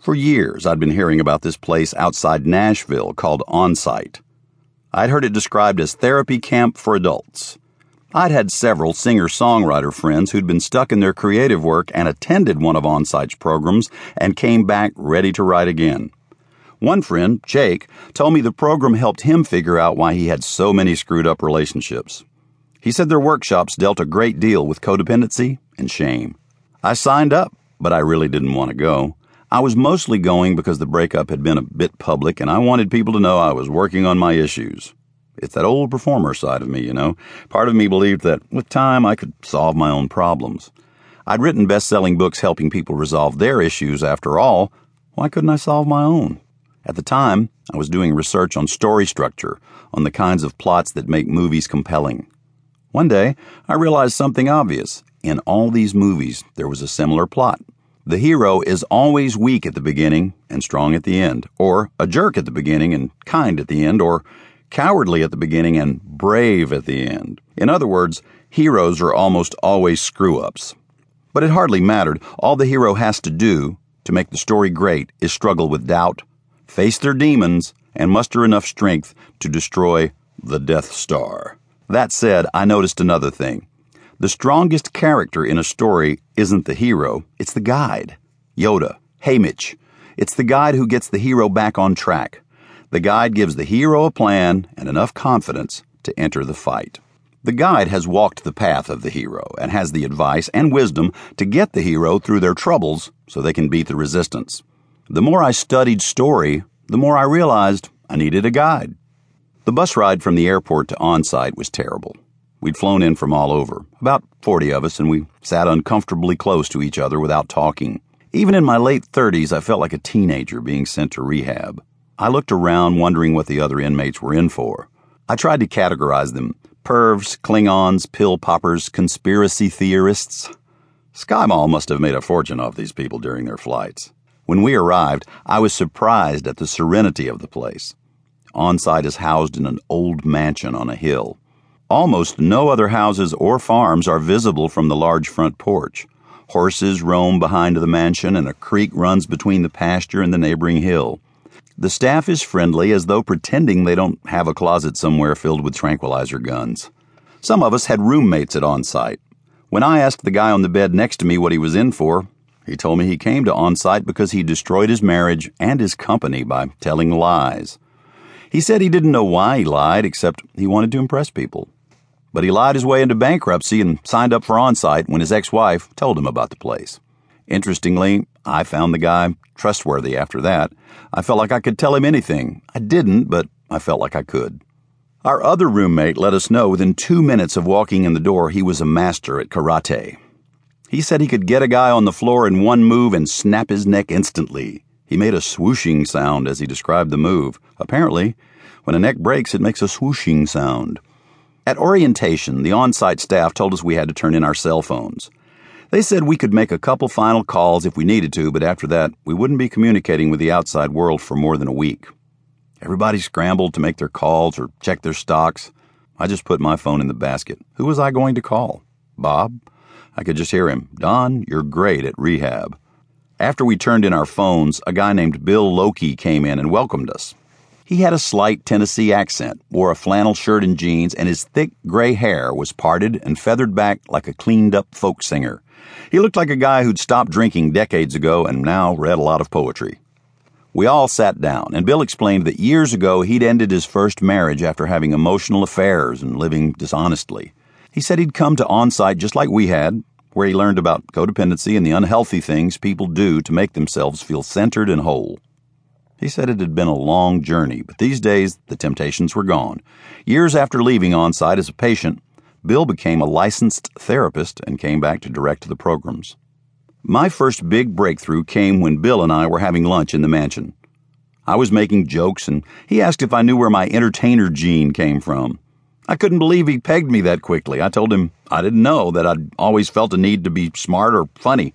For years, I'd been hearing about this place outside Nashville called Onsite. I'd heard it described as therapy camp for adults. I'd had several singer songwriter friends who'd been stuck in their creative work and attended one of Onsite's programs and came back ready to write again. One friend, Jake, told me the program helped him figure out why he had so many screwed up relationships. He said their workshops dealt a great deal with codependency and shame. I signed up, but I really didn't want to go. I was mostly going because the breakup had been a bit public and I wanted people to know I was working on my issues. It's that old performer side of me, you know. Part of me believed that with time I could solve my own problems. I'd written best selling books helping people resolve their issues after all. Why couldn't I solve my own? At the time, I was doing research on story structure, on the kinds of plots that make movies compelling. One day, I realized something obvious. In all these movies, there was a similar plot. The hero is always weak at the beginning and strong at the end, or a jerk at the beginning and kind at the end, or cowardly at the beginning and brave at the end. In other words, heroes are almost always screw ups. But it hardly mattered. All the hero has to do to make the story great is struggle with doubt, face their demons, and muster enough strength to destroy the Death Star. That said, I noticed another thing. The strongest character in a story isn't the hero, it's the guide. Yoda, Haymitch. It's the guide who gets the hero back on track. The guide gives the hero a plan and enough confidence to enter the fight. The guide has walked the path of the hero and has the advice and wisdom to get the hero through their troubles so they can beat the resistance. The more I studied story, the more I realized I needed a guide. The bus ride from the airport to Onsite was terrible. We'd flown in from all over, about 40 of us, and we sat uncomfortably close to each other without talking. Even in my late 30s, I felt like a teenager being sent to rehab. I looked around, wondering what the other inmates were in for. I tried to categorize them pervs, Klingons, pill poppers, conspiracy theorists. SkyMall must have made a fortune off these people during their flights. When we arrived, I was surprised at the serenity of the place. Onsite is housed in an old mansion on a hill. Almost no other houses or farms are visible from the large front porch. Horses roam behind the mansion, and a creek runs between the pasture and the neighboring hill. The staff is friendly, as though pretending they don't have a closet somewhere filled with tranquilizer guns. Some of us had roommates at Onsite. When I asked the guy on the bed next to me what he was in for, he told me he came to Onsite because he destroyed his marriage and his company by telling lies. He said he didn't know why he lied, except he wanted to impress people but he lied his way into bankruptcy and signed up for Onsite when his ex wife told him about the place. Interestingly, I found the guy trustworthy after that. I felt like I could tell him anything. I didn't, but I felt like I could. Our other roommate let us know within two minutes of walking in the door he was a master at karate. He said he could get a guy on the floor in one move and snap his neck instantly. He made a swooshing sound as he described the move. Apparently, when a neck breaks, it makes a swooshing sound. At orientation, the Onsite staff told us we had to turn in our cell phones. They said we could make a couple final calls if we needed to, but after that, we wouldn't be communicating with the outside world for more than a week. Everybody scrambled to make their calls or check their stocks. I just put my phone in the basket. Who was I going to call? Bob? I could just hear him. Don, you're great at rehab. After we turned in our phones, a guy named Bill Lokey came in and welcomed us. He had a slight Tennessee accent, wore a flannel shirt and jeans, and his thick gray hair was parted and feathered back like a cleaned up folk singer. He looked like a guy who'd stopped drinking decades ago and now read a lot of poetry. We all sat down, and Bill explained that years ago he'd ended his first marriage after having emotional affairs and living dishonestly. He said he'd come to Onsite just like we had, where he learned about codependency and the unhealthy things people do to make themselves feel centered and whole. He said it had been a long journey, but these days the temptations were gone. Years after leaving Onsite as a patient, Bill became a licensed therapist and came back to direct the programs. My first big breakthrough came when Bill and I were having lunch in the mansion. I was making jokes, and he asked if I knew where my entertainer gene came from. I couldn't believe he pegged me that quickly. I told him I didn't know, that I'd always felt a need to be smart or funny.